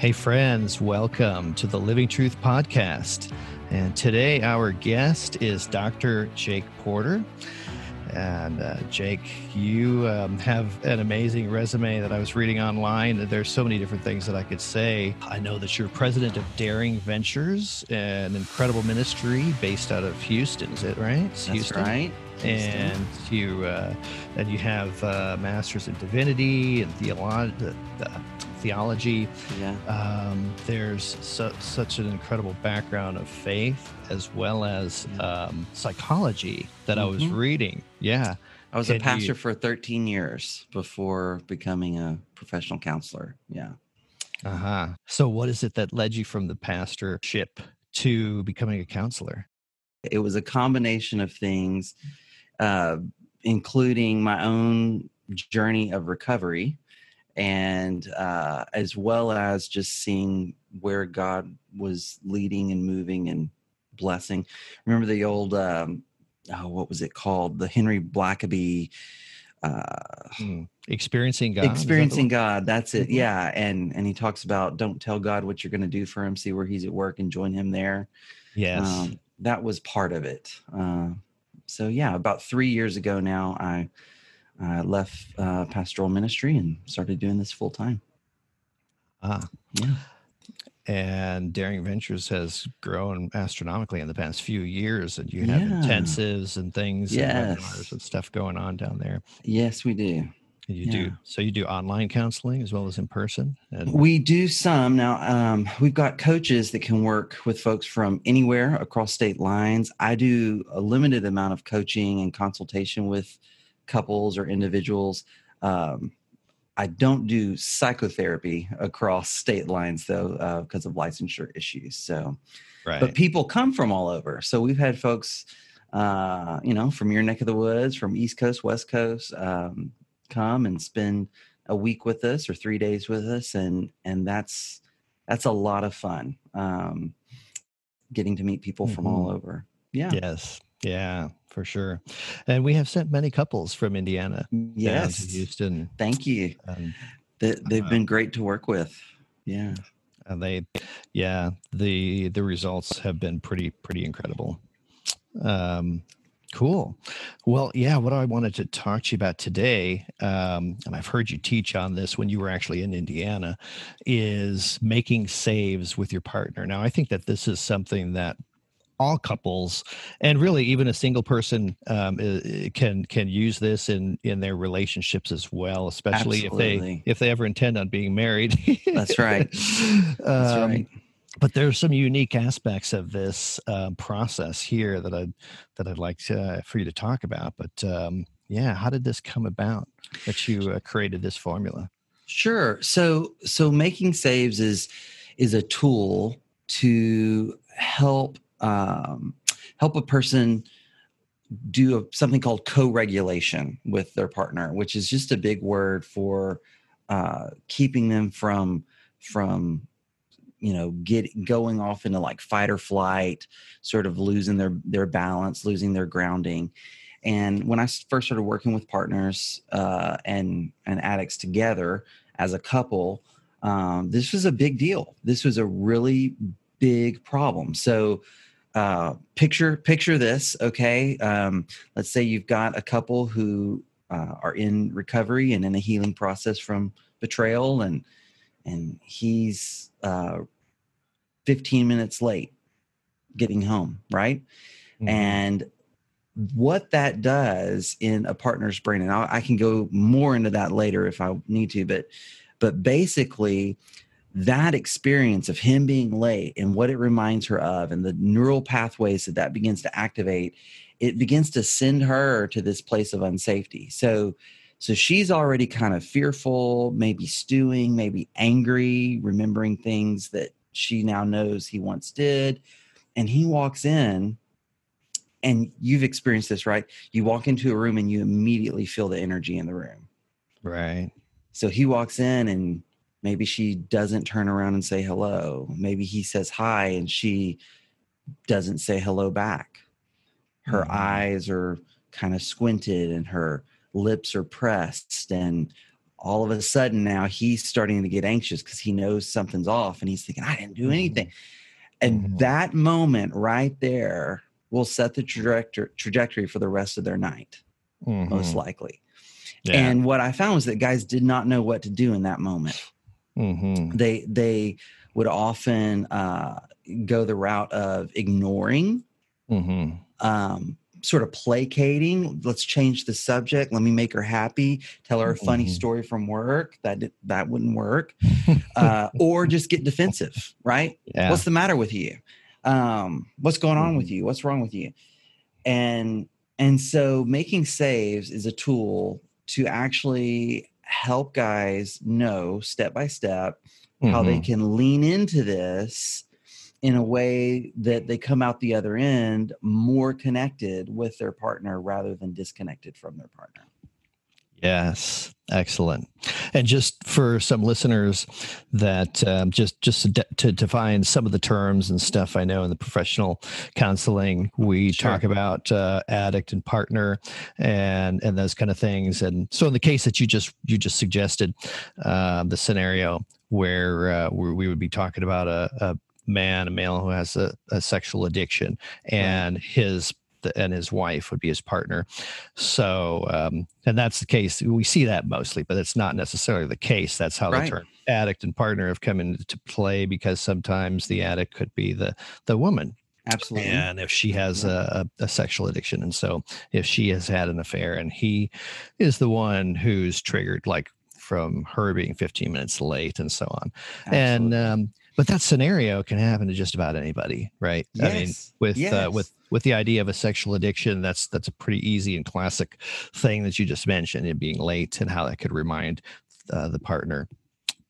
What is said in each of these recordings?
Hey, friends, welcome to the Living Truth Podcast. And today, our guest is Dr. Jake Porter. And uh, Jake, you um, have an amazing resume that I was reading online. There's so many different things that I could say. I know that you're president of Daring Ventures, an incredible ministry based out of Houston. Is it right? It's That's Houston. right. And you uh, and you have uh, masters in divinity and theolo- uh, theology. Yeah. Um, there's su- such an incredible background of faith as well as Yeah. um, psychology that I was Mhm. reading. Yeah. I was a you- pastor for 13 years before becoming a professional counselor. Yeah. Uh huh. So, what is it that led you from the pastorship to becoming a counselor? It was a combination of things, uh, including my own journey of recovery and uh, as well as just seeing where God was leading and moving and blessing. Remember the old, um, oh, what was it called? The Henry Blackaby. Uh, Hmm. Experiencing God. is that experiencing god that's it Mhm. yeah and and he talks about don't tell god what you're going to do for him see where he's at work and join him there Yes. um, that was part of it uh, so yeah about three years ago now i I left uh, pastoral ministry and started doing this full time ah. yeah And Daring Ventures has grown astronomically in the past few years, and you have Yeah. intensives and things, and Yes. webinars and stuff going on down there. yes we do You do so you do online counseling as well as in person. And We do some now. Um, we've got coaches that can work with folks from anywhere across state lines. I do a limited amount of coaching and consultation with couples or individuals. Um, I don't do psychotherapy across state lines though, uh, because of licensure issues. So, right. but people come from all over. So we've had folks, uh, you know, from your neck of the woods, from East Coast, West Coast, um, come and spend a week with us or three days with us, and and that's that's a lot of fun. Um, getting to meet people from all over. Yeah. yes. Yeah, for sure. And we have sent many couples from Indiana to Yes. Houston. Thank you. Um, They, they've Uh, been great to work with. Yeah. and they yeah the the results have been pretty pretty incredible um cool well yeah what i wanted to talk to you about today um and i've heard you teach on this when you were actually in indiana is making saves with your partner now i think that this is something that all couples and really even a single person um, can can use this in in their relationships as well especially if they if they ever intend on being married That's right. That's Um, right. But there's some unique aspects of this um, process here that I that I'd like to, for you to talk about. But um, yeah, how did this come about that you uh, created this formula? Sure. So so making saves is is a tool to help um, help a person do a, something called co-regulation with their partner, which is just a big word for uh, keeping them from from you know get going off into like fight or flight, sort of losing their their balance, losing their grounding. And when i first started working with partners uh, and and addicts together as a couple, um, this was a big deal. This was a really big problem. So uh, picture picture this. Okay, um, let's say you've got a couple who uh, are in recovery and in a healing process from betrayal, and and he's uh, 15 minutes late getting home, right? Mm-hmm. and what that does in a partner's brain and I, I can go more into that later if i need to but but basically that experience of him being late and what it reminds her of and the neural pathways that that begins to activate it begins to send her to this place of unsafety so so she's already kind of fearful maybe stewing maybe angry remembering things that she now knows he once did. And he walks in and you've experienced this right? You walk into a room and you immediately feel the energy in the room. Right. so he walks in and maybe she doesn't turn around and say hello. Maybe he says hi and she doesn't say hello back. Her Mhm. eyes are kind of squinted and her lips are pressed and all of a sudden now he's starting to get anxious because he knows something's off and he's thinking, I didn't do Mm-hmm. anything. And Mhm. that moment right there will set the trajectory trajectory for the rest of their night, most Mhm. likely. Yeah. And what I found was that guys did not know what to do in that moment. Mhm. They they would often uh, go the route of ignoring, Mhm. um, sort of placating. Let's change the subject. Let me make her happy. Tell her a funny Mhm. story from work. That that wouldn't work. Uh, or just get defensive. Right? Yeah. What's the matter with you? Um, what's going on with you? What's wrong with you? And and so making saves is a tool to actually help guys know step by step how they Mhm. can lean into this in a way that they come out the other end more connected with their partner rather than disconnected from their partner. Yes, excellent. And just for some listeners that um, just just to, de- to define some of the terms and stuff, I know in the professional counseling we Sure. talk about uh, addict and partner and and those kind of things. And so in the case that you just you just suggested, uh, the scenario where uh, where we would be talking about a, a man, a male who has a, a sexual addiction, and his and his wife would be his partner. So, um, and that's the case. We see that mostly, but it's not necessarily the case. That's how Right. the term addict and partner have come into play because sometimes the addict could be the the woman, Absolutely. and if she has a, a, a sexual addiction, and so if she has had an affair, and he is the one who's triggered, like from her being 15 minutes late, and so on. And um, but that scenario can happen to just about anybody, right? yes. I mean, Yes. with uh, with with the idea of a sexual addiction, that's that's a pretty easy and classic thing that you just mentioned, it being late and how that could remind uh, the partner.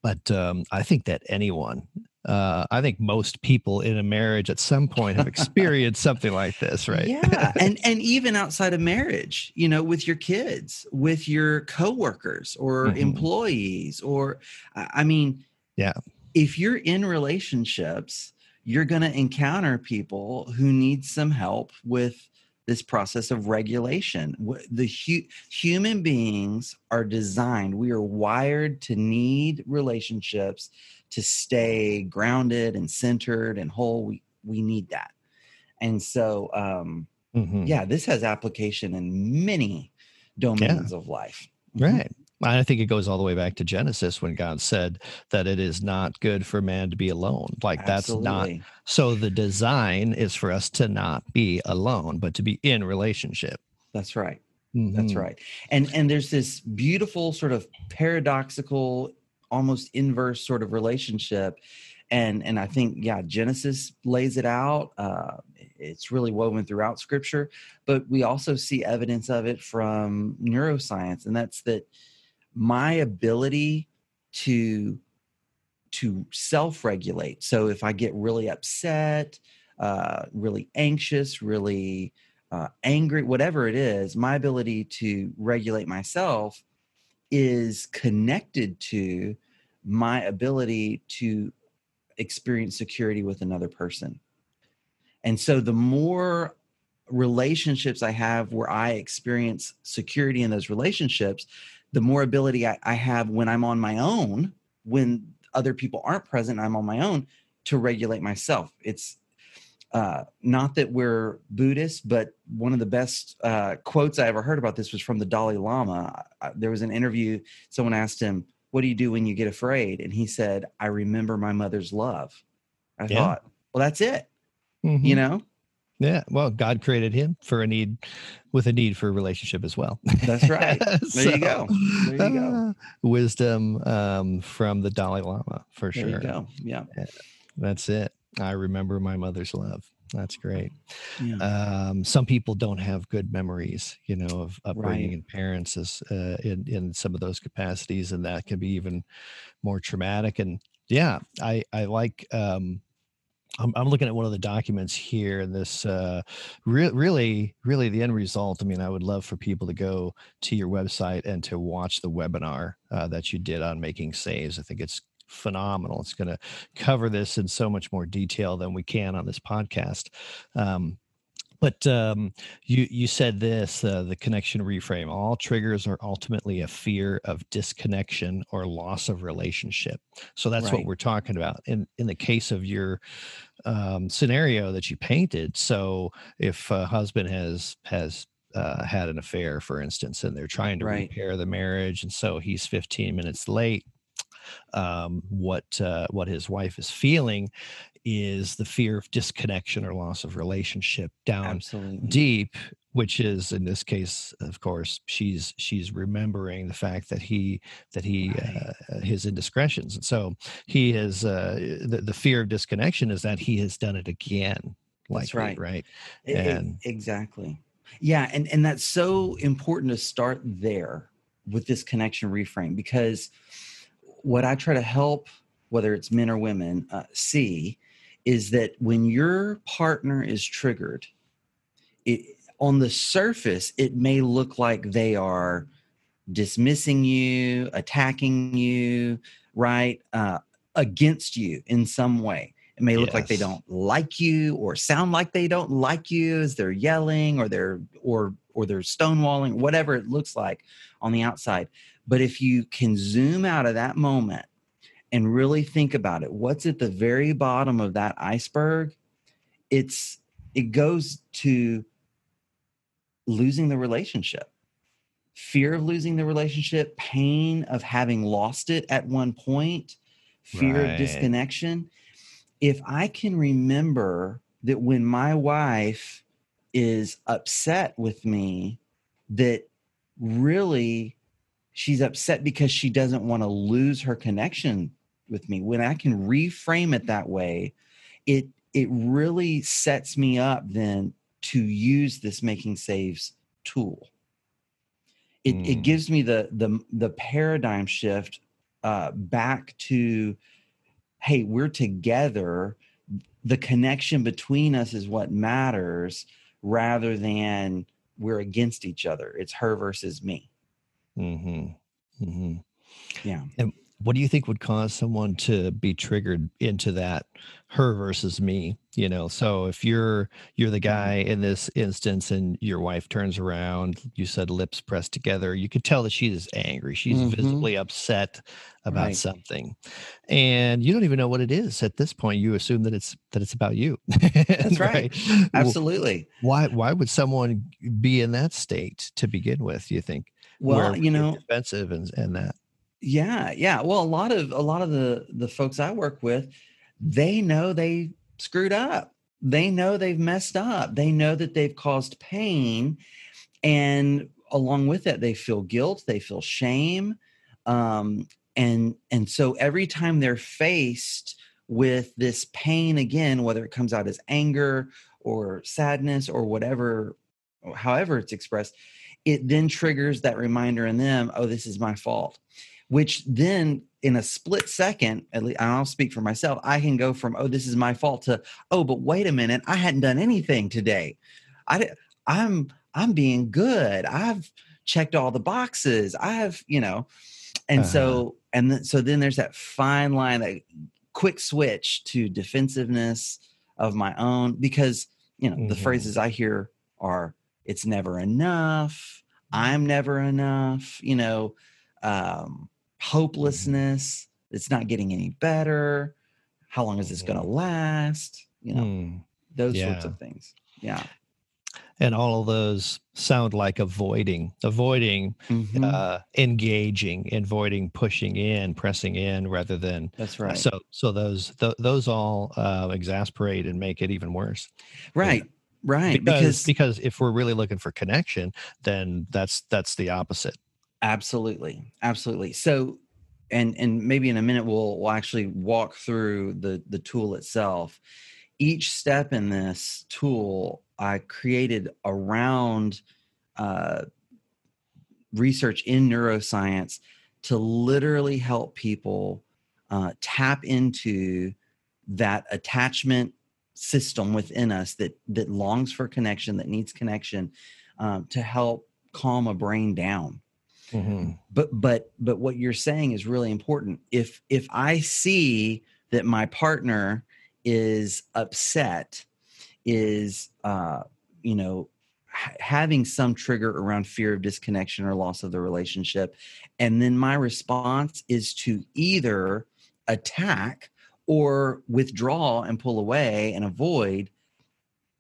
But um, I think that anyone, uh, I think most people in a marriage at some point have experienced something like this, right? Yeah, and and even outside of marriage, you know, with your kids, with your coworkers or Mhm. employees, or I mean, Yeah. If you're in relationships, you're going to encounter people who need some help with this process of regulation. The hu- human beings are designed; we are wired to need relationships to stay grounded and centered and whole. We we need that, and so. um Mhm. yeah this has application in many domains of life Mhm. Right. I think it goes all the way back to Genesis when God said that it is not good for man to be alone. Like that's not so the design is for us to not be alone, but to be in relationship. that's right that's Mhm. right and and there's this beautiful sort of paradoxical almost inverse sort of relationship and and i think yeah genesis lays it out uh it's really woven throughout scripture but we also see evidence of it from neuroscience and that's that my ability to to self-regulate. So if i get really upset uh really anxious really uh, angry whatever it is my ability to regulate myself is connected to my ability to experience security with another person. And so the more relationships I have where I experience security in those relationships, the more ability I, I have when I'm on my own, when other people aren't present, I'm on my own to regulate myself. It's uh, not that we're Buddhists, but one of the best uh, quotes I ever heard about this was from the Dalai Lama. I, there was an interview, someone asked him, What do you do when you get afraid? And he said, I remember my mother's love. I Yeah. thought, Well, that's it, Mhm. you know? Yeah. Well, God created him for a need with a need for a relationship as well. That's right. There you go. There you go. uh, wisdom um, from the Dalai Lama for There sure. you go. Yeah. That's it. I remember my mother's love. That's great. Yeah. Um, some people don't have good memories, you know, of upbringing Right. and parents as, uh, in in some of those capacities, and that can be even more traumatic. And yeah, I I like. Um, I'm, I'm looking at one of the documents here, this uh, re- really, really the end result. I mean, I would love for people to go to your website and to watch the webinar uh, that you did on making saves. I think it's phenomenal. It's going to cover this in so much more detail than we can on this podcast. Um, But um, you you said this uh, the connection reframe. All triggers are ultimately a fear of disconnection or loss of relationship. So that's right. what we're talking about. In in the case of your um, scenario that you painted, so if a husband has has uh, had an affair, for instance, and they're trying to right. repair the marriage, and so he's 15 minutes late. Um, what uh, what his wife is feeling is the fear of disconnection or loss of relationship down Absolutely. deep which is in this case of course she's she's remembering the fact that he that he right. uh, his indiscretions and so he has uh, the, the fear of disconnection is that he has done it again like that's right right and it, exactly yeah and and that's so important to start there with this connection reframe because what i try to help whether it's men or women uh, see is that when your partner is triggered, it, on the surface, it may look like they are dismissing you, attacking you, right? Uh, against you in some way. It may look yes. like they don't like you or sound like they don't like you as they're yelling or they're or or they're stonewalling, whatever it looks like on the outside. But if you can zoom out of that moment and really think about it. What's at the very bottom of that iceberg? It's it goes to losing the relationship. Fear of losing the relationship pain of having lost it at one point fear right. of disconnection. If i can remember that when my wife is upset with me that really she's upset because she doesn't want to lose her connection with me when i can reframe it that way it it really sets me up then to use this making saves tool it, mm. it hmm. gives me the the the paradigm shift uh, back to hey we're together the connection between us is what matters rather than we're against each other it's her versus me mm-hmm. Mm-hmm. yeah and what do you think would cause someone to be triggered into that her versus me you know? So if you're you're the guy in this instance and your wife turns around you said lips pressed together you could tell that she's angry she's mm-hmm. visibly upset about right. something. And you don't even know what it is at this point you assume that it's that it's about you. That's right, right? absolutely. why why would someone be in that state to begin with you think? Well you know defensive and, and that yeah, yeah. Well, a lot of a lot of the the folks I work with, they know they screwed up. They know they've messed up. They know that they've caused pain and along with that they feel guilt, they feel shame. Um and and so every time they're faced with this pain again, whether it comes out as anger or sadness or whatever however it's expressed, it then triggers that reminder in them, oh, this is my fault which then in a split second, at least I'll speak for myself, I can go from, oh, this is my fault to, oh, but wait a minute, I hadn't done anything today. I, I'm, I'm being good. I've checked all the boxes. I've, you know, and uh-huh. so, and then, so then there's that fine line, that quick switch to defensiveness of my own, because, you know, mm-hmm. the phrases I hear are, it's never enough. I'm never enough, you know, um, Mm-hmm. Hopelessness. It's not getting any better. How long is this going to mm-hmm. last? You know, mm. those yeah. sorts of things. Yeah. And all of those sound like avoiding, avoiding, mm-hmm. uh, engaging, avoiding pushing in, pressing in, rather than. That's right. So, so those th- those all uh, exasperate and make it even worse. Right. Yeah. Right. Because, because because if we're really looking for connection, then that's that's the opposite. Absolutely. Absolutely. So and and maybe in a minute we'll we'll actually walk through the the tool itself. Each step in this tool I created around uh, research in neuroscience to literally help people uh, tap into that attachment system within us that that longs for connection, that needs connection, um, to help calm a brain down Mm-hmm. But but but what you're saying is really important. If if I see that my partner is upset, is uh, you know ha- having some trigger around fear of disconnection or loss of the relationship and then my response is to either attack or withdraw and pull away and avoid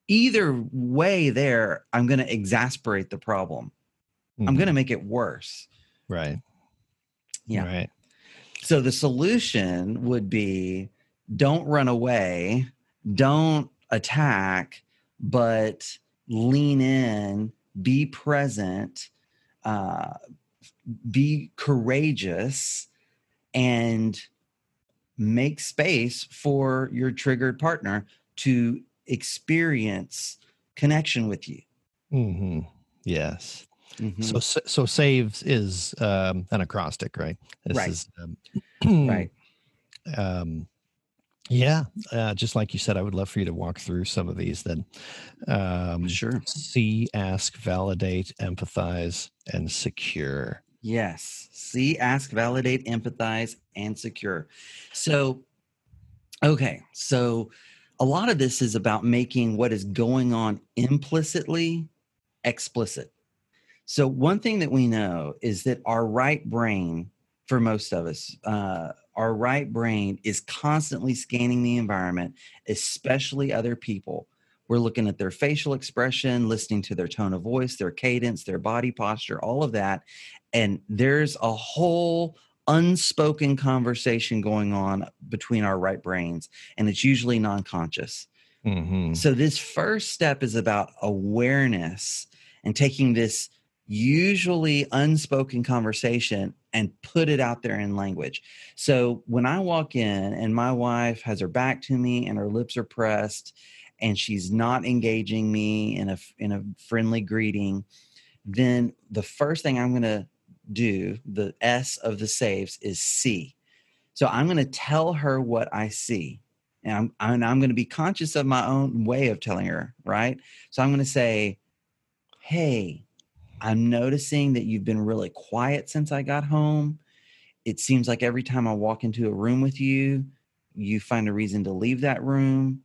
either way there i'm going to exasperate the problem i'm going to make it worse. Right. Yeah. Right. So the solution would be don't run away, don't attack, but lean in, be present, uh, be courageous, and make space for your triggered partner to experience connection with you. hmm Yes. Mhm. So so so saves is um, an acrostic, right? This Right. Is, um, right. Um, yeah, uh, just like you said, I would love for you to walk through some of these. Then, um, Sure. see, ask, validate, empathize, and secure. Yes. See, ask, validate, empathize, and secure. So, okay. So, a lot of this is about making what is going on implicitly explicit. So, one thing that we know is that our right brain, for most of us, uh, our right brain is constantly scanning the environment, especially other people. We're looking at their facial expression, listening to their tone of voice, their cadence, their body posture, all of that. And there's a whole unspoken conversation going on between our right brains, and it's usually non conscious. hmm So, this first step is about awareness and taking this usually unspoken conversation and put it out there in language. So, when I walk in and my wife has her back to me and her lips are pressed and she's not engaging me in a in a friendly greeting, then the first thing I'm going to do, the S of the saves is see. So I'm going to tell her what I see. And I'm, and I'm going to be conscious of my own way of telling her, right? So I'm going to say, Hey, I'm noticing that you've been really quiet since I got home. It seems like every time I walk into a room with you, you find a reason to leave that room.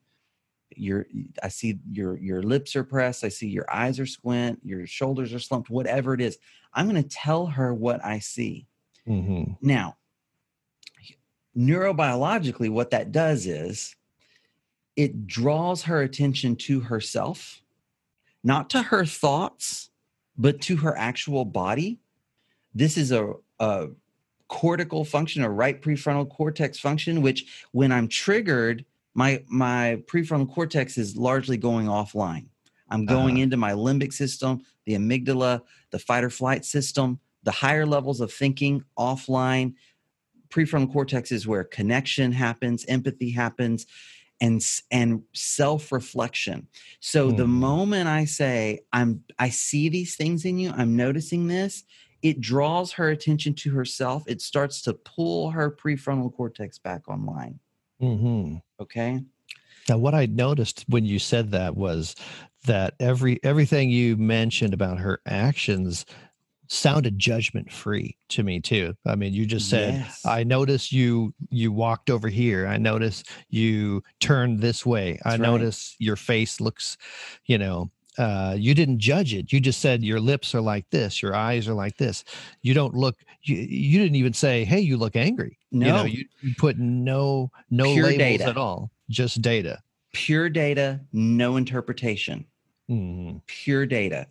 Your I see your your lips are pressed, I see your eyes are squint, your shoulders are slumped, whatever it is. I'm going to tell her what I see. hmm Now, neurobiologically, what that does is it draws her attention to herself, not to her thoughts, but to her actual body. This is a, a cortical function, a right prefrontal cortex function, which when I'm triggered, my my prefrontal cortex is largely going offline. I'm going Uh-huh. into my limbic system, the amygdala, the fight or flight system, the higher levels of thinking offline. Prefrontal cortex is where connection happens, empathy happens, and and self reflection. So the Mhm. moment I say I'm I see these things in you, I'm noticing this, it draws her attention to herself. It starts to pull her prefrontal cortex back online. hmm Okay. Now, what I noticed when you said that was that every everything you mentioned about her actions sounded judgment free to me too. I mean, you just said, Yes. "I notice you you walked over here. I notice you turned this way. I right. notice your face looks, you know." Uh, you didn't judge it. You just said your lips are like this, your eyes are like this. You don't look. You, you didn't even say, "Hey, you look angry." No. You know, you, you put no no Pure labels data. at all, just data. Pure data, no interpretation. Mhm. pure data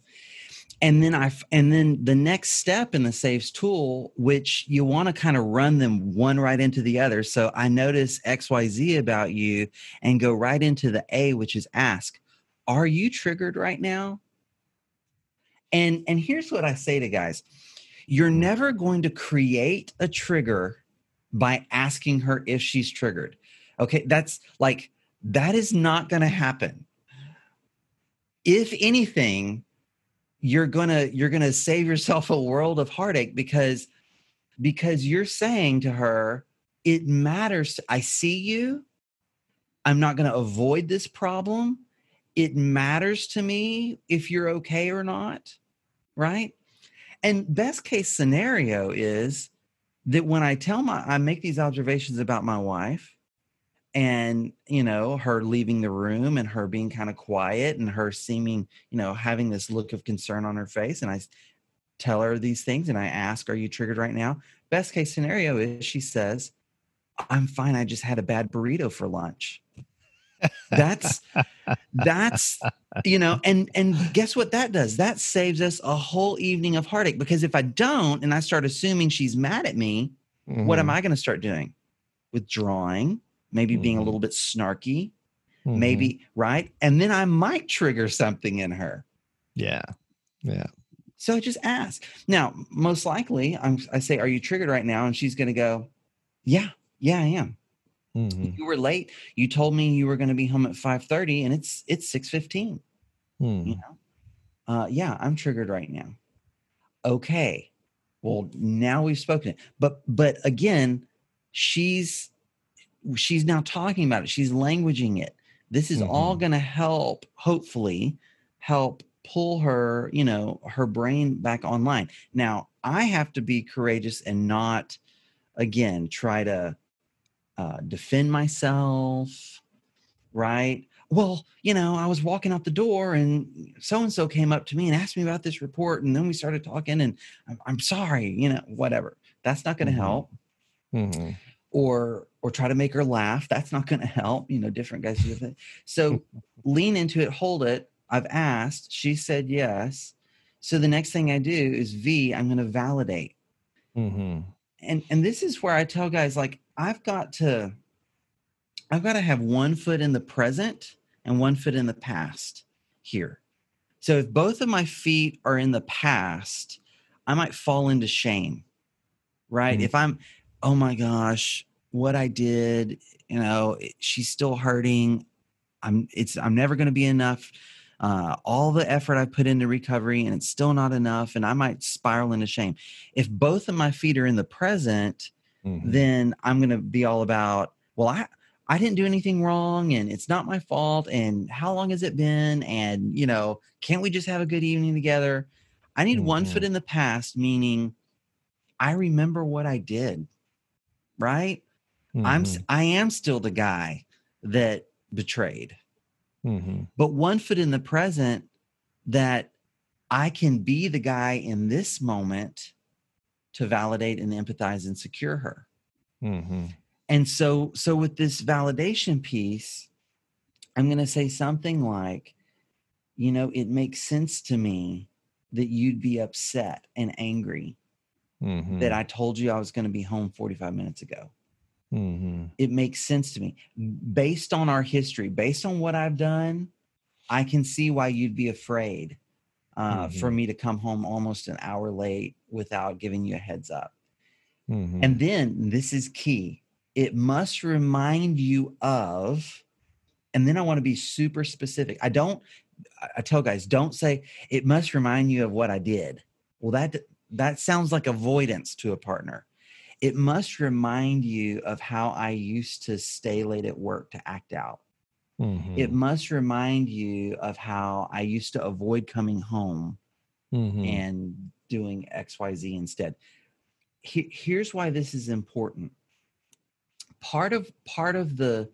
and then i and then the next step in the saves tool which you want to kind of run them one right into the other. So i notice xyz about you and go right into the a which is ask are you triggered right now? And and here's what i say to guys. You're never going to create a trigger by asking her if she's triggered. Okay? That's like that is not going to happen. If anything you're gonna you're gonna save yourself a world of heartache because because you're saying to her it matters i see you. I'm not gonna avoid this problem. It matters to me if you're okay or not right? And best case scenario is that when i tell my i make these observations about my wife and you know her leaving the room and her being kind of quiet and her seeming you know having this look of concern on her face and i tell her these things and i ask are you triggered right now best case scenario is she says i'm fine i just had a bad burrito for lunch that's that's you know and and guess what that does that saves us a whole evening of heartache because if i don't and i start assuming she's mad at me mm-hmm. what am mm-hmm. i going to start doing withdrawing maybe mm-hmm. being a mm-hmm. little bit snarky, mm-hmm. maybe, right? And then I might trigger something in her. Yeah. Yeah. So just ask. Now, most likely, I'm, i say, Are you triggered right now? And she's going to go, Yeah, yeah, I am. Mm-hmm. You were late. You told me you were going to be home at 5:30 and it's it's 6:15. Mm. You know? Uh, yeah, I'm triggered right now. Okay. Well, now we've spoken it. But but again, she's she's now talking about it. She's languaging it. This is mm-hmm. all going to help hopefully help pull her you know her brain back online. Now i have to be courageous and not again try to uh, defend myself right? Well you know i was walking out the door and so and so came up to me and asked me about this report and then we started talking and i'm, I'm sorry you know whatever. That's not going to mm-hmm. help. Mm-hmm or or try to make her laugh that's not going to help you know different guys do different so lean into it hold it i've asked she said yes. So the next thing i do is v i'm going to validate. Mm-hmm. and and this is where i tell guys like i've got to i've got to have one foot in the present and one foot in the past here. So if both of my feet are in the past i might fall into shame right? Mm-hmm. if i'm oh my gosh, what I did, you know, she's still hurting. I'm it's I'm never going to be enough. Uh, all the effort I put into recovery and it's still not enough, and I might spiral into shame. If both of my feet are in the present, mm-hmm. then I'm going to be all about, well, I I didn't do anything wrong, and it's not my fault. And how long has it been? And you know, can't we just have a good evening together? I need mm-hmm. one foot mm-hmm. in the past, meaning I remember what I did right? Mm-hmm. I'm I am still the guy that betrayed. Mm-hmm. But one foot in the present that I can be the guy in this moment to validate and empathize and secure her. Mm-hmm. And so so with this validation piece, I'm going to say something like, you know, it makes sense to me that you'd be upset and angry mm-hmm. that I told you I was going to be home 45 minutes ago. Mm-hmm. It makes sense to me. Based on our history, based on what I've done, I can see why you'd be afraid uh, mm-hmm. for me to come home almost an hour late without giving you a heads up. Mm-hmm. And then this is key it must remind you of, and then I want to be super specific. I don't, I tell guys, don't say it must remind you of what I did. Well, that that sounds like avoidance to a partner. It must remind you of how I used to stay late at work to act out. Mm-hmm. It must remind you of how I used to avoid coming home mm-hmm. and doing XYZ instead. He, here's why this is important. Part of part of the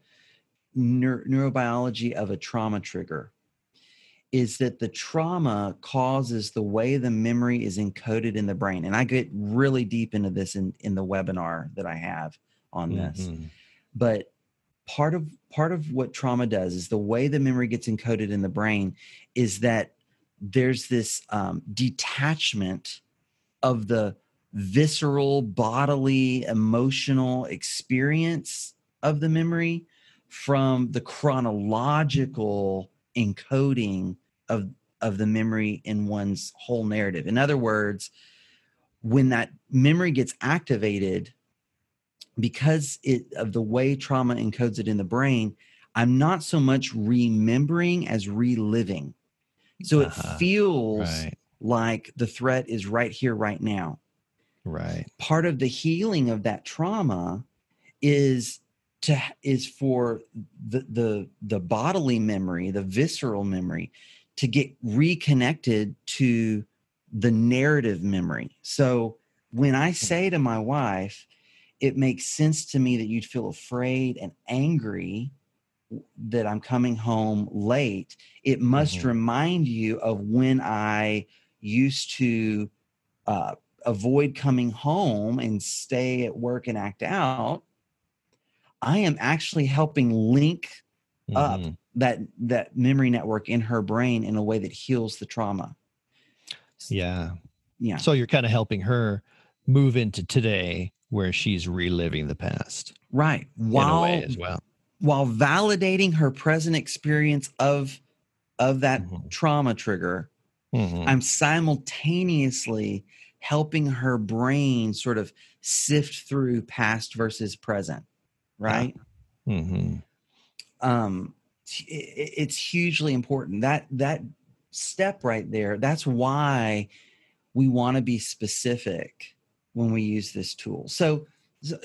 neurobiology of a trauma trigger is that the trauma causes the way the memory is encoded in the brain. And I get really deep into this in, in the webinar that I have on this. Mm-hmm. But part of part of what trauma does is the way the memory gets encoded in the brain is that there's this um, detachment of the visceral bodily emotional experience of the memory from the chronological encoding of of the memory in one's whole narrative. In other words, when that memory gets activated, because it of the way trauma encodes it in the brain, I'm not so much remembering as reliving. So uh-huh. it feels right. like the threat is right here, right now. Right. Part of the healing of that trauma is to is for the the the bodily memory, the visceral memory to get reconnected to the narrative memory. So when I hmm. say to my wife, it makes sense to me that you'd feel afraid and angry that I'm coming home late. It must Mhm. remind you of when I used to uh, avoid coming home and stay at work and act out. I am actually helping link up Mhm. that that memory network in her brain in a way that heals the trauma. Yeah. Yeah. So you're kind of helping her move into today where she's reliving the past Right. in a While way as well. while validating her present experience of of that Mhm. trauma trigger, Mhm. I'm simultaneously helping her brain sort of sift through past versus present. Right. Mhm. um i- i- it's hugely important. That that step right there that's why we want to be specific when we use this tool. So, so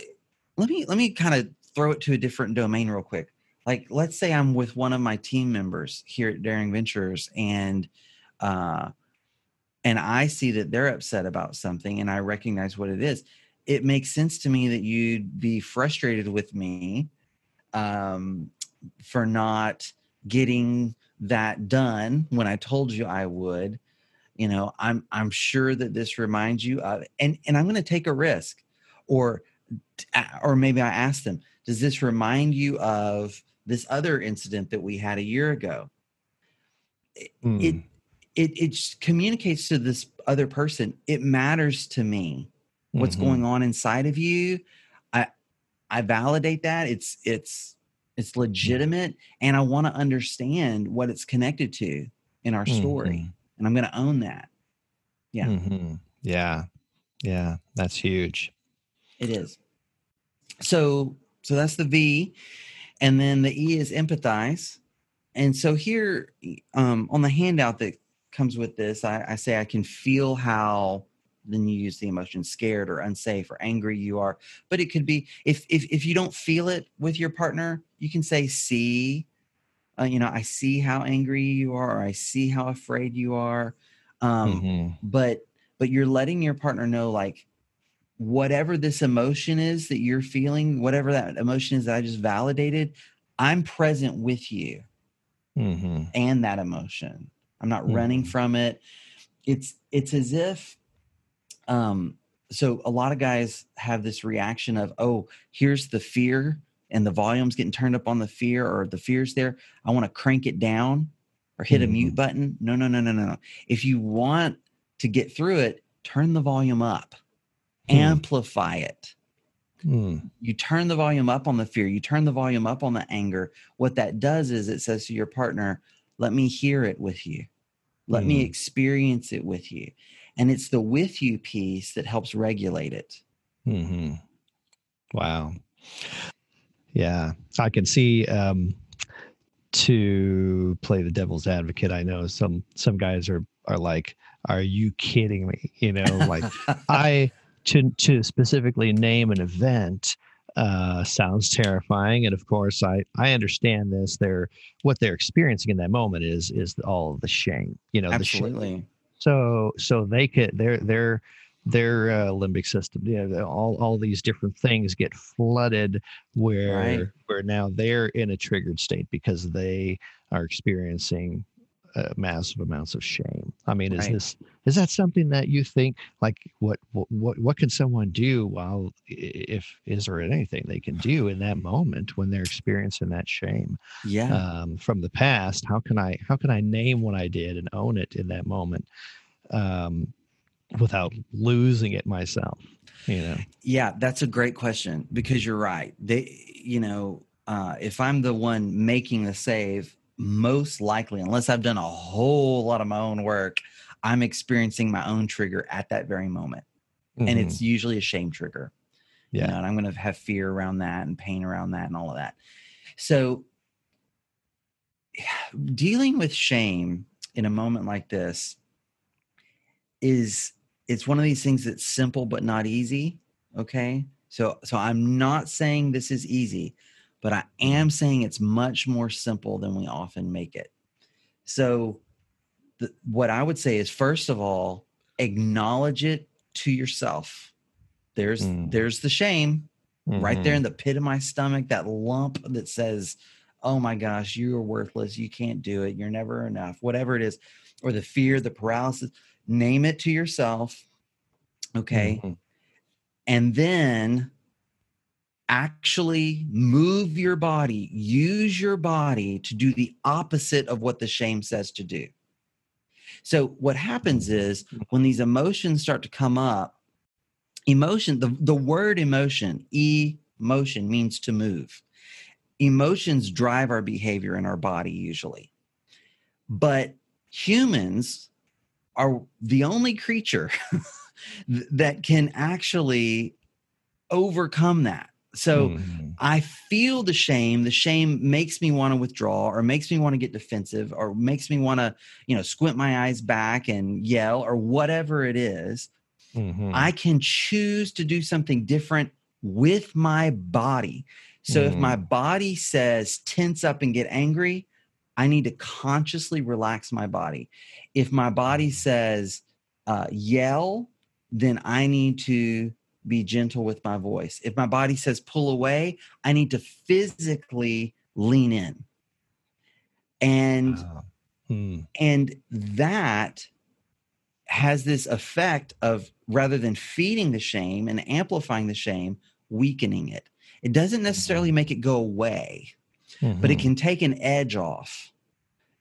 let me let me kind of throw it to a different domain real quick. Like let's say i'm with one of my team members here at daring ventures and uh and i see that they're upset about something and i recognize what it is it makes sense to me that you'd be frustrated with me um, for not getting that done when I told you I would. You know, I'm I'm sure that this reminds you of, and and I'm going to take a risk, or or maybe I ask them, does this remind you of this other incident that we had a year ago? It Mm. it it just communicates to this other person. It matters to me what's Mhm. going on inside of you i i validate that it's it's it's legitimate and i want to understand what it's connected to in our story Mhm. and i'm going to own that Yeah. Mhm. Yeah. Yeah. That's huge. it is so so that's the v and then the e is empathize and so here um on the handout that comes with this i, I say i can feel how then you use the emotion scared or unsafe or angry you are but it could be if if, if you don't feel it with your partner you can say see uh, you know i see how angry you are or i see how afraid you are um Mhm. but but you're letting your partner know like whatever this emotion is that you're feeling whatever that emotion is that i just validated i'm present with you Mhm. and that emotion i'm not running Mhm. from it it's it's as if um so a lot of guys have this reaction of oh here's the fear and the volume's getting turned up on the fear or the fear's there. I want to crank it down or hit a Mhm. mute button. No no no no no no. If you want to get through it turn the volume up. Hmm. amplify it. Mm. you turn the volume up on the fear. You turn the volume up on the anger. What that does is it says to your partner let me hear it with you. Let me Mm. experience it with you and it's the with you piece that helps regulate it Mhm. Wow. Yeah, I can see. Um, to play the devil's advocate, I know some some guys are are like, "Are you kidding me?" You know, like I to to specifically name an event uh, sounds terrifying, and of course, I I understand this. They're what they're experiencing in that moment is is all the shame. You know, the shame absolutely so so they could their their their uh, limbic system yeah all all these different things get flooded where Right. where now they're in a triggered state because they are experiencing uh, massive amounts of shame i mean is Right. this is that something that you think like what what what, can someone do while if is there anything they can do in that moment when they're experiencing that shame yeah um, from the past how can i how can i name what i did and own it in that moment um, without losing it myself you know Yeah, that's a great question because you're right. They, you know, uh, if I'm the one making the save, most likely, unless I've done a whole lot of my own work, I'm experiencing my own trigger at that very moment, and Mhm. it's usually a shame trigger. you yeah know, and I'm going to have fear around that and pain around that and all of that. So, dealing with shame in a moment like this is it's one of these things that's simple but not easy okay so so i'm not saying this is easy but i am saying it's much more simple than we often make it so the, what i would say is first of all acknowledge it to yourself there's Mm. there's the shame right there Mhm. in the pit of my stomach, that lump that says, Oh my gosh, you are worthless. You can't do it. You're never enough, whatever it is, or the fear, the paralysis, name it to yourself. Okay. Mhm. And then actually move your body, use your body to do the opposite of what the shame says to do. So, what happens is when these emotions start to come up, emotion, the, the word emotion, emotion means to move. Emotions drive our behavior in our body usually. But humans are the only creature that can actually overcome that. So, Mhm. I feel the shame. The shame makes me want to withdraw or makes me want to get defensive or makes me want to, you know, squint my eyes back and yell or whatever it is. Mhm. I can choose to do something different with my body. So if my body says tense up and get angry, I need to consciously relax my body. If my body says uh, yell, then I need to be gentle with my voice. If my body says pull away, I need to physically lean in. And Wow. Hmm. and that has this effect of rather than feeding the shame and amplifying the shame, weakening it. It doesn't necessarily make it go away, but it Mhm. can take an edge off.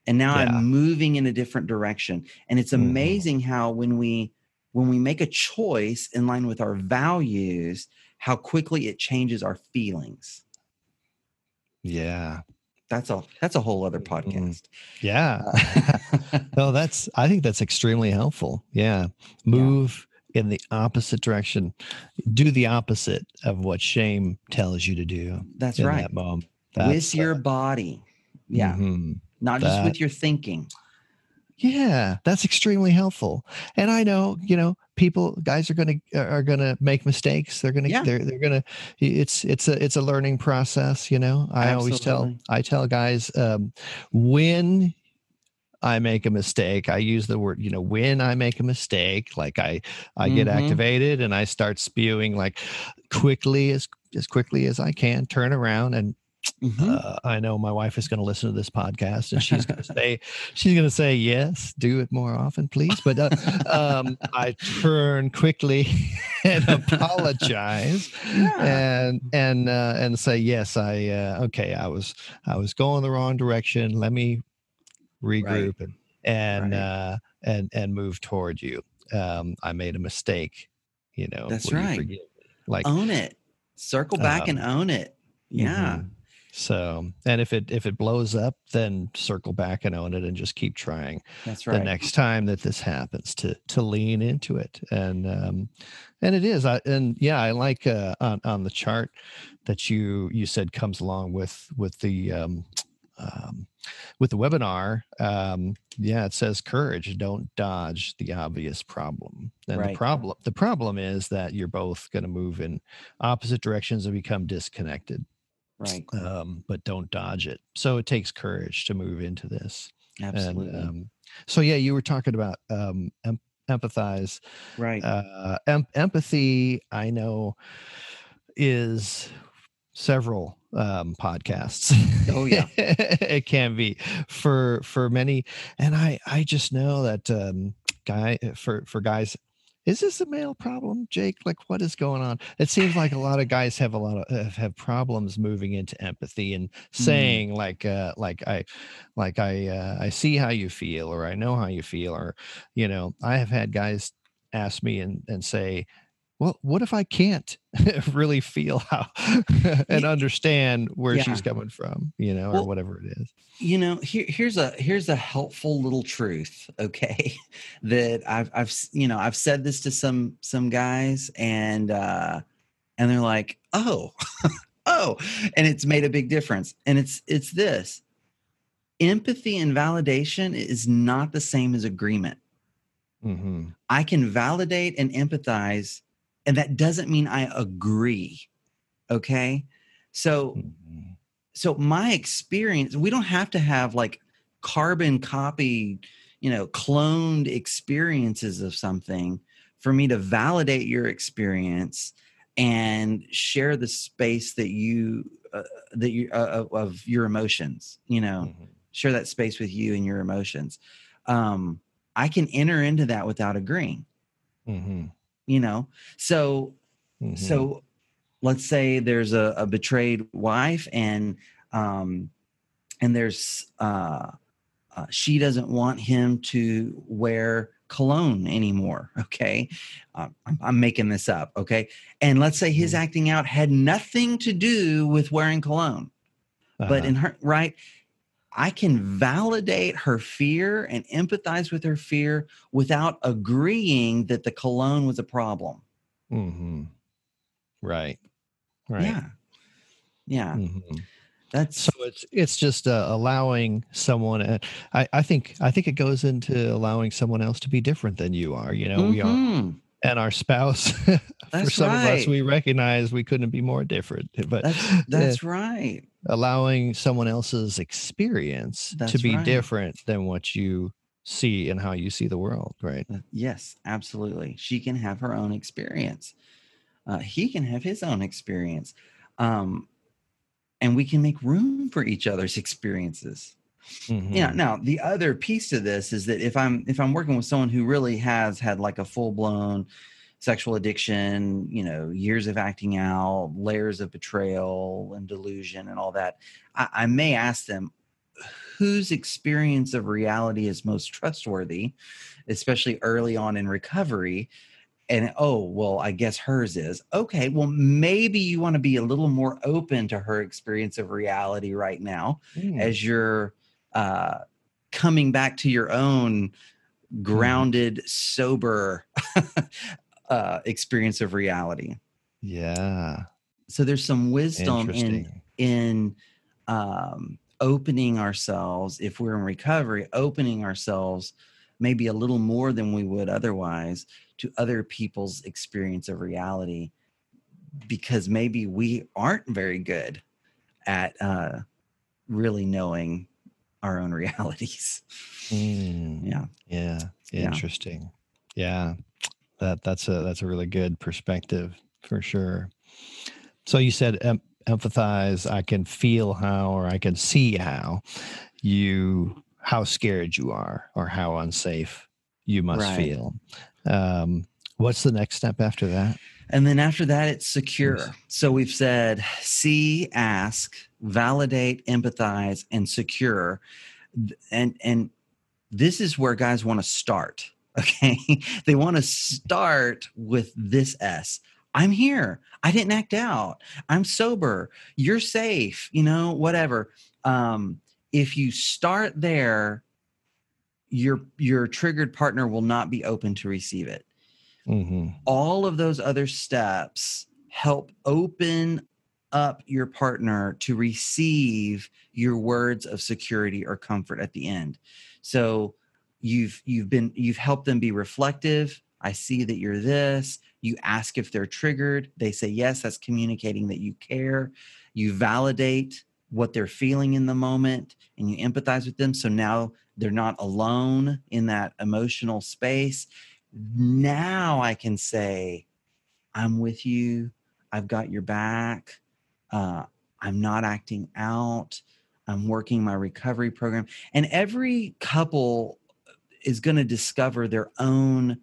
And now Yeah. I'm moving in a different direction. And it's Mhm. amazing how when we when we make a choice in line with our values, how quickly it changes our feelings. Yeah. That's a that's a whole other Mhm. podcast. Yeah. Uh, no, that's I think that's extremely helpful. Yeah. Move in the opposite direction. Do the opposite of what shame tells you to do that's right. that moment. with That's, your body. Yeah. mhm. Not just that- with your thinking. Yeah, that's extremely helpful. And I know, you know, people guys are going to are going to make mistakes. They're going to Yeah. they're they're going to it's it's a it's a learning process, you know. I always tell I tell guys um when I make a mistake, I use the word, you know, when I make a mistake, like I I get Mhm. activated and I start spewing like quickly as as quickly as I can, turn around and Mhm. uh, I know my wife is going to listen to this podcast, and she's going to say, she's going to say, yes, do it more often, please. But uh, um, I turn quickly and apologize, Yeah. and and uh, and say, yes, I uh, okay, I was I was going the wrong direction. Let me regroup and and Right. uh, and and move toward you. Um, I made a mistake. You know, That's right. Like own it. Circle back and Um, own it. Yeah. Mhm. So, and if it if it blows up, then circle back and own it, and just keep trying. That's right. The next time that this happens, to to lean into it, and um, and it is. I and yeah, I like uh, on on the chart that you you said comes along with with the um, um, with the webinar. Um, yeah, it says courage. Don't dodge the obvious problem. And Right. the problem the problem is that you're both going to move in opposite directions and become disconnected right. um, but don't dodge it. So it takes courage to move into this. Absolutely. And um, so, yeah, you were talking about um, em- empathize. right. Uh, em- empathy, I know, is several um podcasts Oh, yeah. it can be for for many and i i just know that um guy for for guys is this a male problem jake? Like what is going on? It seems like a lot of guys have a lot of have, have problems moving into empathy and saying like uh like i like i uh, i see how you feel or i know how you feel or you know i have had guys ask me and and say well what if i can't really feel how and understand where Yeah. she's coming from you know or whatever it is? you know here, here's a here's a helpful little truth okay that i've i've you know i've said this to some some guys and uh and they're like oh oh and it's made a big difference and it's it's this empathy and validation is not the same as agreement. Hmm i can validate and empathize and that doesn't mean i agree okay so Mm-hmm. so my experience we don't have to have like carbon copy you know cloned experiences of something for me to validate your experience and share the space that you uh, that you uh, of your emotions you know mm-hmm. share that space with you and your emotions um i can enter into that without agreeing mm-hmm. You know so mm-hmm. so let's say there's a, a betrayed wife and um and there's uh, uh she doesn't want him to wear cologne anymore. Okay. Uh, I'm, I'm, making this up. Okay. And let's say his mm-hmm. acting out had nothing to do with wearing cologne. Uh-huh. But in her, right, I can validate her fear and empathize with her fear without agreeing that the cologne was a problem. Mm-hmm. Right. Right. Yeah. Yeah. Mm-hmm. That's so it's it's just uh, allowing someone. Uh, I I think I think it goes into allowing someone else to be different than you are. You know, mm-hmm. we are mm-hmm. And our spouse for some right. of us we recognize we couldn't be more different but that's, that's right allowing someone else's experience that's to be right. different than what you see and how you see the world right uh, yes absolutely she can have her own experience uh, he can have his own experience um, and we can make room for each other's experiences. Mm-hmm. Yeah. Now the other piece to this is that if I'm if I'm working with someone who really has had like a full blown sexual addiction, you know, years of acting out, layers of betrayal and delusion and all that, I, I may ask them whose experience of reality is most trustworthy, especially early on in recovery, and oh well i guess hers is okay well maybe you want to be a little more open to her experience of reality right now mm. as you're uh coming back to your own hmm. grounded mm. sober uh experience of reality yeah so there's some wisdom in in um opening ourselves if we're in recovery opening ourselves maybe a little more than we would otherwise to other people's experience of reality because maybe we aren't very good at uh, really knowing our own realities. Mm, yeah. Yeah. Interesting. Yeah. That that's a that's a really good perspective for sure. So you said em- empathize. I can feel how, or I can see how you how scared you are, or how unsafe you must right. feel. Um, what's the next step after that? And then after that, it's secure. Yes. So we've said see, ask, validate, empathize, and secure. And and this is where guys want to start. Okay. they want to start with this S. I'm here. I didn't act out. I'm sober. You're safe, you know, whatever. Um, if you start there, your your triggered partner will not be open to receive it mm-hmm. all of those other steps help open up your partner to receive your words of security or comfort at the end. So you've you've been you've helped them be reflective. I see that you're this. You ask if they're triggered. They say yes that's communicating that you care. You validate what they're feeling in the moment and you empathize with them. So now they're not alone in that emotional space. Now I can say, I'm with you. I've got your back. Uh, I'm not acting out. I'm working my recovery program. And every couple is going to discover their own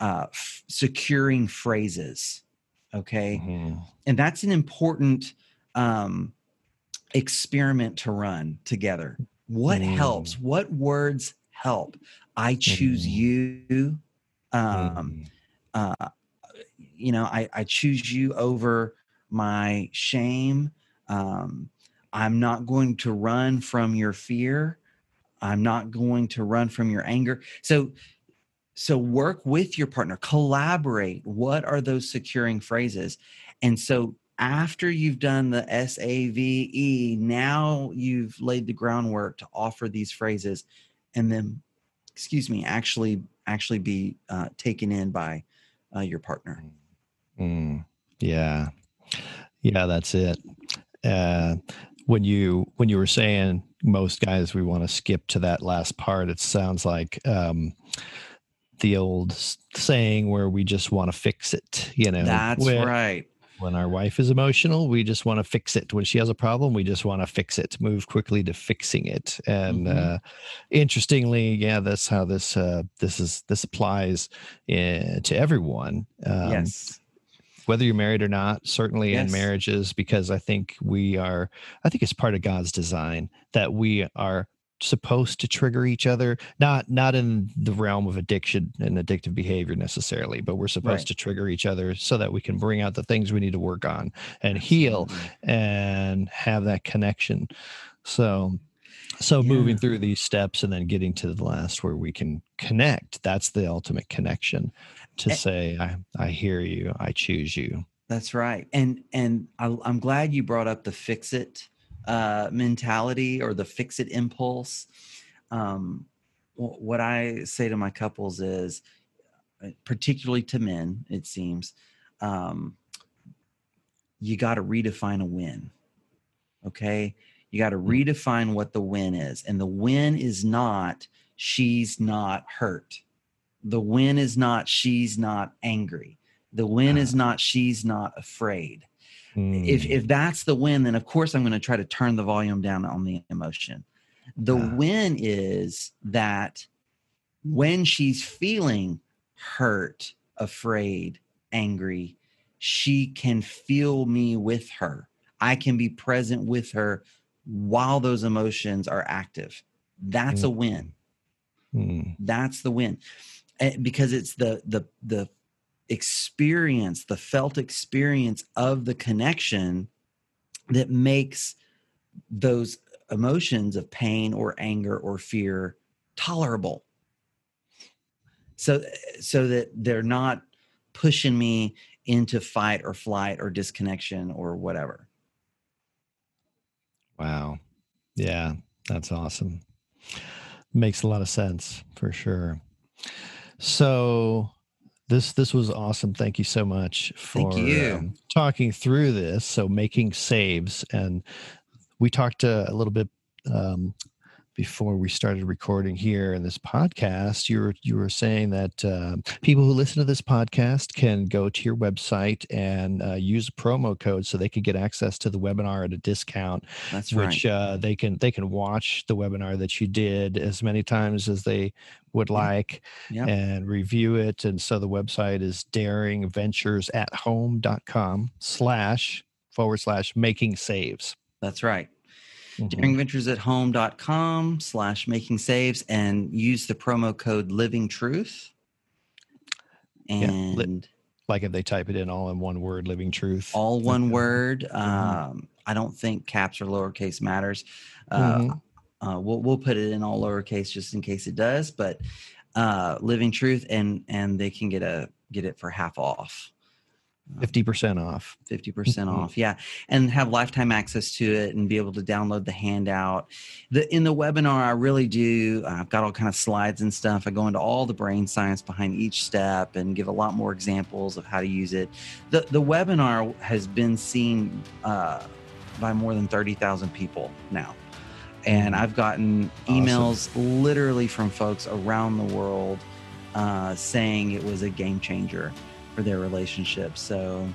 uh, f- securing phrases. Okay. Mm-hmm. And that's an important um, experiment to run together what mm. helps what words help i choose mm. you um mm. uh you know i i choose you over my shame. Um i'm not going to run from your fear. I'm not going to run from your anger. So so work with your partner. Collaborate. What are those securing phrases? And so after you've done the SAVE, now you've laid the groundwork to offer these phrases. And then, excuse me, actually actually be uh, taken in by uh, your partner. Mm, yeah, yeah, that's it. Uh, when you when you were saying most guys we want to skip to that last part, it sounds like um, the old saying where we just want to fix it. You know, that's where, right when our wife is emotional, we just want to fix it. When she has a problem, we just want to fix it, move quickly to fixing it. And Mhm. uh, interestingly, yeah, that's how this uh, this is this applies uh, to everyone. Um, yes. whether you're married or not, certainly in marriages, because I think we are, I think it's part of God's design that we are supposed to trigger each other, not not in the realm of addiction and addictive behavior necessarily, but we're supposed Right. to trigger each other so that we can bring out the things we need to work on and heal and have that connection. So so Yeah. moving through these steps and then getting to the last where we can connect, that's the ultimate connection to A- say, I, I hear you, I choose you. That's right. And and I, I'm glad you brought up the fix it uh, mentality or the fix it impulse. Um, what I say to my couples is, uh, particularly to men, it seems, um, you got to redefine a win. Okay. You got to redefine what the win is. And the win is not she's not hurt. The win is not she's not angry. The win is not she's not afraid. If Mm, if that's the win, then of course I'm going to try to turn the volume down on the emotion. The Ah. win is that when she's feeling hurt, afraid, angry, she can feel me with her. I can be present with her while those emotions are active. That's a win mm, that's the win Eh, because it's the the the experience the felt experience of the connection that makes those emotions of pain or anger or fear tolerable so so that they're not pushing me into fight or flight or disconnection or whatever wow. Yeah, that's awesome. Makes a lot of sense for sure. So this this was awesome. Thank you so much for Thank you. um, talking through this. So making saves, and we talked uh, a little bit um, before we started recording here in this podcast. You were you were saying that uh, people who listen to this podcast can go to your website and uh, use a promo code so they can get access to the webinar at a discount that's right which uh, they can they can watch the webinar that you did as many times as they would like Yeah. and review it and so the website is daringventuresathome.com slash forward slash making saves that's right Mhm. daringventuresathome.com slash making saves and use the promo code living truth Yeah, and li- like if they type it in all in one word living truth all one Okay. word Mhm. um, i don't think caps or lowercase matters uh, Mhm. uh, we'll, we'll put it in all lowercase just in case it does but uh, living truth and and they can get a get it for half off 50% off. 50% Mhm. off yeah and have lifetime access to it and be able to download the handout. The in the webinar i really do i've got all kind of slides and stuff. I go into all the brain science behind each step and give a lot more examples of how to use it. The the webinar has been seen uh, by more than 30000 people now. And Mhm. i've gotten Awesome. emails literally from folks around the world uh, saying it was a game changer for their relationship so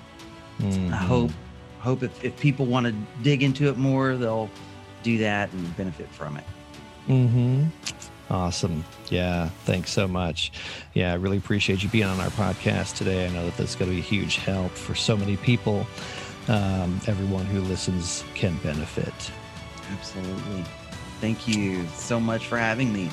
I Mhm. hope hope if, if people want to dig into it more, they'll do that and benefit from it. Mm-hmm. Awesome. Yeah. Thanks so much. Yeah, I really appreciate you being on our podcast today. I know that that's going to be a huge help for so many people. Um, everyone who listens can benefit. Absolutely. Thank you so much for having me.